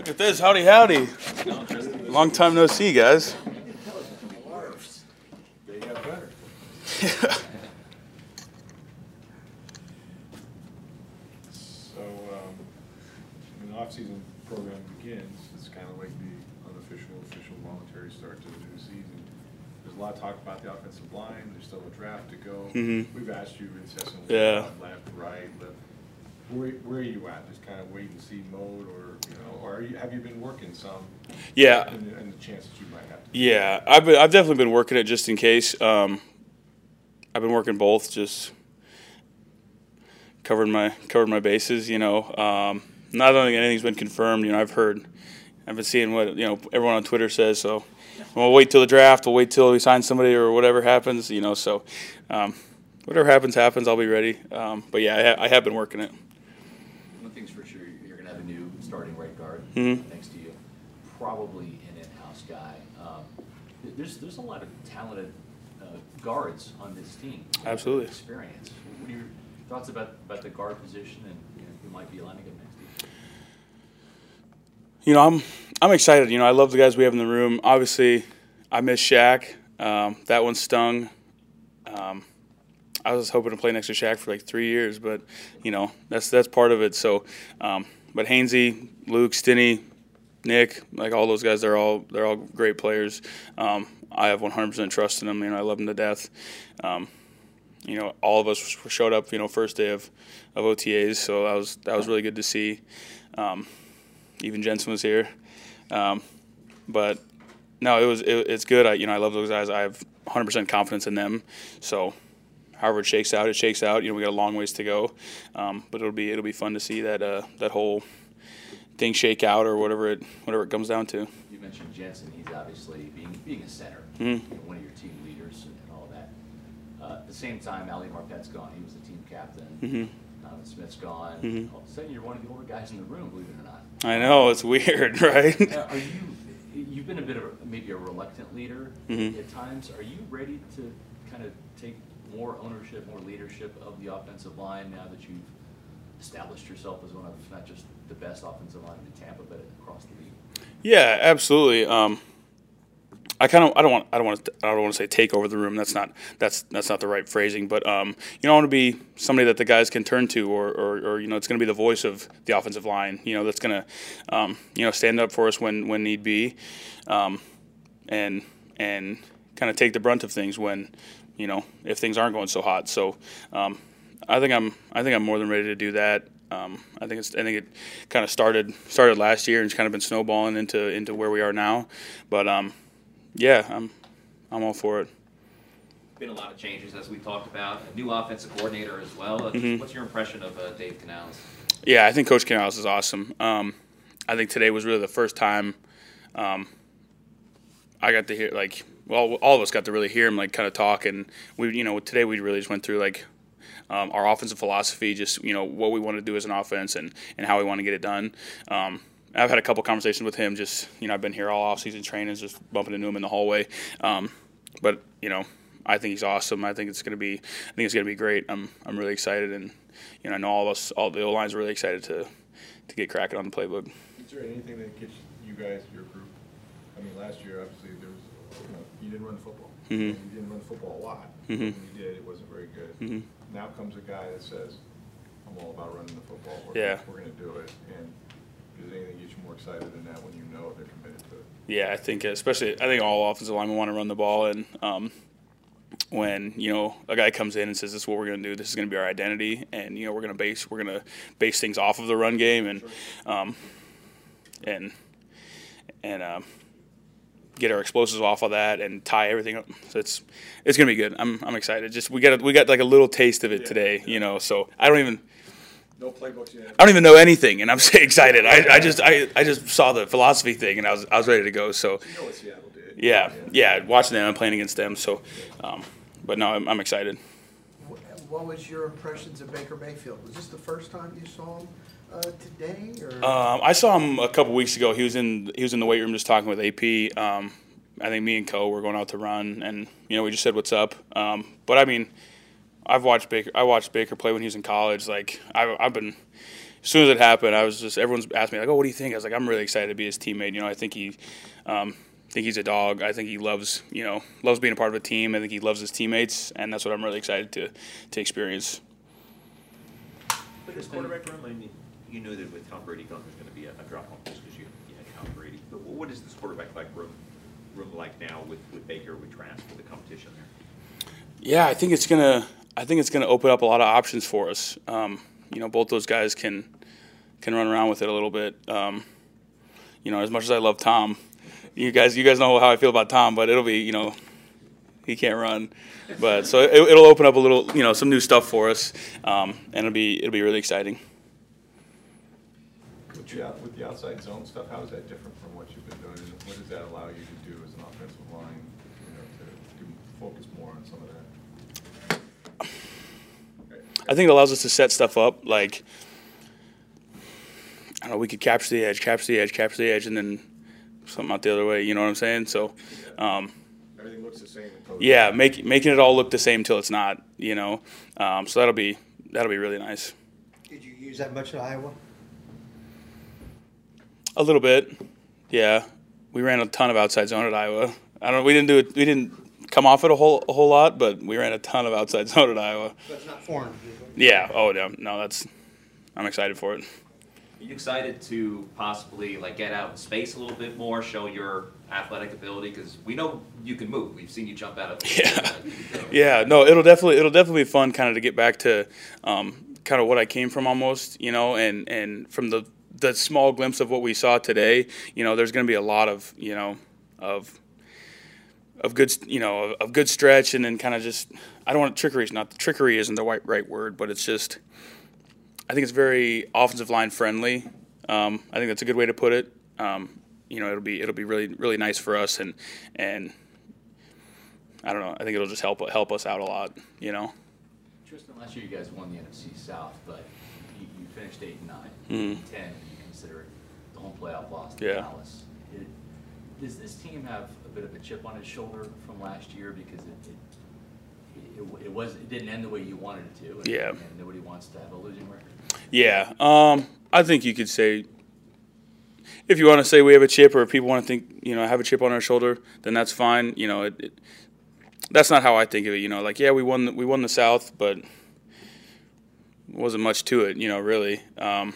Look at this. Howdy, howdy. Long time no see, guys. They. So, um, when the off-season program begins, it's kind of like the unofficial, official, voluntary start to the new season. There's a lot of talk about the offensive line, there's still a draft to go. Mhm. We've asked you incessantly Yeah. left, right, left. Where, where are you at? Just kind of wait and see mode, or, you know, or are you, have you been working some? Yeah. And, the- and the chances you might have to. Yeah, I've been, I've definitely been working it just in case. Um, I've been working both, just covering my covered my bases. You know, um, not only anything's been confirmed. You know, I've heard, I've been seeing what you know everyone on Twitter says. So we'll wait till the draft. We'll wait till we sign somebody or whatever happens. You know, so um, whatever happens, happens. I'll be ready. Um, but yeah, I, ha- I have been working it. One thing's for sure, you're gonna have a new starting Mhm. next to you, probably an in-house guy. Um, There's, there's a lot of talented uh, guards on this team. Absolutely. Experience. What are your thoughts about, about the guard position and you know, who might be lining up next to you? You know, I'm I'm excited. You know, I love the guys we have in the room. Obviously, I miss Shaq. Um, that one stung. Um, I was hoping to play next to Shaq for like three years, but you know that's that's part of it. So, um, but Hainsey, Luke, Stinnie, Nick, like all those guys, they're all they're all great players. Um, I have 100% trust in them. You know, I love them to death. Um, you know, all of us showed up. You know, first day of, of OTAs, so that was that was really good to see. Um, even Jensen was here, um, but no, it was it, it's good. I you know I love those guys. I have 100% confidence in them. So, however it shakes out, it shakes out. You know, we got a long ways to go, um, but it'll be it'll be fun to see that uh, that whole thing shake out or whatever it whatever it comes down to. You mentioned Jensen, he's obviously being, being a center, Mhm. you know, one of your team leaders and all that. Uh, At the same time, Ali Marpet's gone, he was the team captain. Mhm. Donovan Smith's gone. Mhm. All of a sudden, you're one of the older guys in the room, believe it or not. I know it's weird, right? Uh, Are you, you've been a bit of, a- maybe a reluctant leader Mhm. at times. Are you ready to kind of take more ownership, more leadership of the offensive line now that you've established yourself as one of, not just the best offensive line in Tampa, but across the league? Yeah, absolutely. Um, I kind of I don't want I don't want to, I don't want to say take over the room. That's not that's that's not the right phrasing. But um, you know, I want to be somebody that the guys can turn to, or, or, or you know, it's going to be the voice of the offensive line. You know, that's going to um, you know stand up for us when when need be, um, and and kind of take the brunt of things when you know if things aren't going so hot. So um, I think I'm I think I'm more than ready to do that. Um, I think it's I think it kind of started started last year and it's kind of been snowballing into into where we are now. But um, yeah, I'm I'm all for it. Been a lot of changes as we talked about. A new offensive coordinator as well. Mhm. What's your impression of uh, Dave Canales? Yeah, I think Coach Canales is awesome. Um, I think today was really the first time um, I got to hear like well, all of us got to really hear him like kind of talk, and we you know today we really just went through like um, our offensive philosophy, just you know what we want to do as an offense and and how we want to get it done. Um, I've had a couple conversations with him. Just you know, I've been here all offseason training, just bumping into him in the hallway. Um, but you know, I think he's awesome. I think it's gonna be, I think it's gonna be great. I'm I'm really excited, and you know, I know all of us, all the O lines are really excited to to get cracking on the playbook. Is there anything that gets you guys, your group, I mean, last year, obviously, there was, you know, you didn't run the football. Mhm. You didn't run the football a lot. Mhm. When you did, it wasn't very good. Mhm. Now comes a guy that says, I'm all about running the football. We're Yeah. We're gonna do it. And does anything get you more excited than that when you know they're committed to it? Yeah, I think especially I think all offensive linemen want to run the ball, and um, when you know a guy comes in and says this is what we're going to do, this is going to be our identity, and you know we're going to base we're going to base things off of the run game, and um, and and um, get our explosives off of that and tie everything up. So it's it's going to be good. I'm I'm excited. Just we got we got like a little taste of it Yeah, today, yeah. you know. So I don't even. No playbooks yet. I don't even know anything, and I'm so excited. I, I just I, I just saw the philosophy thing, and I was I was ready to go. So You know what Seattle did. yeah, yeah, watching them and playing against them. So, um, but no, I'm, I'm excited. What was your impressions of Baker Mayfield? Was this the first time you saw him uh, today, or? Um, I saw him a couple weeks ago. He was in he was in the weight room just talking with AP. Um, I think me and Co were going out to run, and you know we just said what's up. Um, but I mean, I've watched Baker. I watched Baker play when he was in college. Like I've, I've been, as soon as it happened, I was just everyone's asked me like, "Oh, what do you think?" I was like, "I'm really excited to be his teammate." You know, I think he, um, think he's a dog. I think he loves, you know, loves being a part of a team. I think he loves his teammates, and that's what I'm really excited to to experience. For this quarterback room, I mean, you knew that with Tom Brady gone, there's gonna be a, a drop off just because you, you had Tom Brady. But what is this quarterback like room, room like now with, with Baker, with Trask, with the competition there? Yeah, I think it's gonna. I think it's gonna open up a lot of options for us. Um, you know, both those guys can can run around with it a little bit. Um, you know, as much as I love Tom, you guys, you guys know how I feel about Tom, but it'll be, you know, he can't run. But so it, it'll open up a little, you know, some new stuff for us, um, and it'll be it'll be really exciting. With the, out- with the outside zone stuff, how is that different from what you've been doing? And What does that allow you to do as an offensive line, you know, to, to focus more on some of that? I think it allows us to set stuff up like I don't know, we could capture the edge, capture the edge, capture the edge, and then something out the other way. You know what I'm saying? So, um, Everything looks the same. in yeah, make, making it all look the same till it's not. You know, um, so that'll be that'll be really nice. Did you use that much at Iowa? A little bit, yeah. We ran a ton of outside zone at Iowa. I don't. We didn't do it. We didn't come off it a whole a whole lot, but we ran a ton of outside zone at Iowa. That's not foreign. Yeah. Oh no, no. That's. I'm excited for it. Are you excited to possibly like get out in space a little bit more, show your athletic ability? Because we know you can move. We've seen you jump out of. Yeah. Yeah, no, it'll definitely it'll definitely be fun kind of to get back to um, kind of what I came from almost, you know, and and from the the small glimpse of what we saw today, you know, there's going to be a lot of you know of of good you know of good stretch and then kind of just I don't want trickery is not trickery isn't the right right word, but it's just I think it's very offensive line friendly. Um, I think that's a good way to put it. Um, you know, it'll be it'll be really really nice for us and and I don't know. I think it'll just help help us out a lot. You know. Tristan, last year you guys won the NFC South, but finished eight and nine, Mhm. ten. You consider it the home playoff loss to Yeah. Dallas. It, does this team have a bit of a chip on its shoulder from last year because it, it, it, it was it didn't end the way you wanted it to? And, Yeah. And nobody wants to have a losing record. Yeah. Um, I think you could say, if you want to say we have a chip, or if people want to think, you know, have a chip on our shoulder, then that's fine. You know, it, it, that's not how I think of it. You know, like yeah, we won, the, we won the South, but wasn't much to it. You know, really. Um,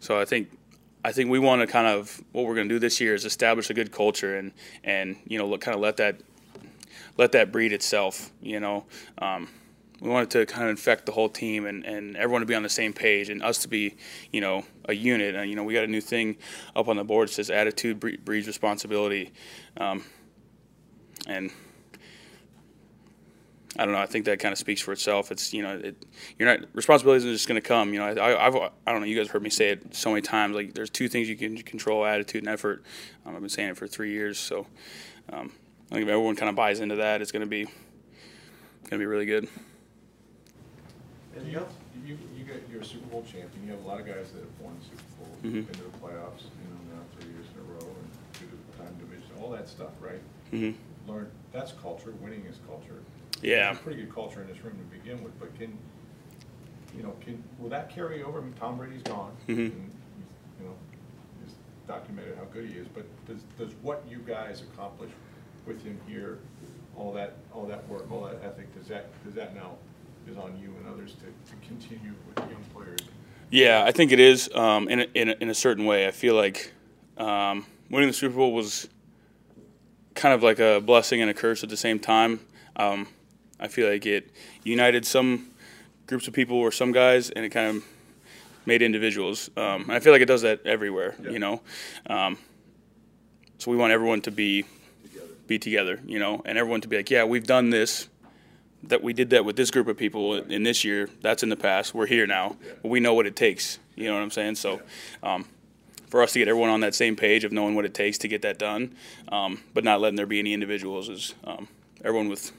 so I think. I think we want to kind of what we're going to do this year is establish a good culture and and you know look, kind of let that let that breed itself. You know, um, we wanted to kind of infect the whole team and, and everyone to be on the same page and us to be, you know, a unit. And, you know, we got a new thing up on the board that says attitude breeds responsibility. Um, and I don't know. I think that kind of speaks for itself. It's you know, it, you're not responsibility isn't just going to come. You know, I, I've I don't know. You guys have heard me say it so many times. Like there's two things you can control: attitude and effort. Um, I've been saying it for three years. So um, I think if everyone kind of buys into that, it's going to be going to be really good. And you, you, you get, you're a Super Bowl champion, you have a lot of guys that have won Super Bowls, Mhm. into the playoffs, you know, now three years in a row, and two time division, all that stuff, right? hmm Learn, that's culture, winning is culture. Yeah. There's a Pretty good culture in this room to begin with, but can, you know, can, will that carry over, I mean, Tom Brady's gone. Mhm. and, You know, it's documented how good he is, but does, does what you guys accomplish with him here, all that, all that work, all that ethic, does that, does that now, is on you and others to, to continue with the young players? Yeah, I think it is um, in, a, in, a, in a certain way. I feel like um, winning the Super Bowl was kind of like a blessing and a curse at the same time. Um, I feel like it united some groups of people or some guys, and it kind of made individuals. Um, and I feel like it does that everywhere, Yeah. you know. Um, so we want everyone to be be together, you know, and everyone to be like, yeah, we've done this. That we did that with this group of people in this year. That's in the past. We're here now. But we know what it takes. You know what I'm saying? So, um, for us to get everyone on that same page of knowing what it takes to get that done, um, but not letting there be any individuals is um, everyone with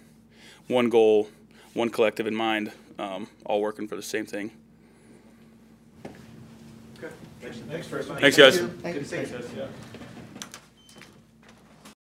one goal, one collective in mind, um, all working for the same thing. Okay. Thanks very much. Thanks, guys. Thank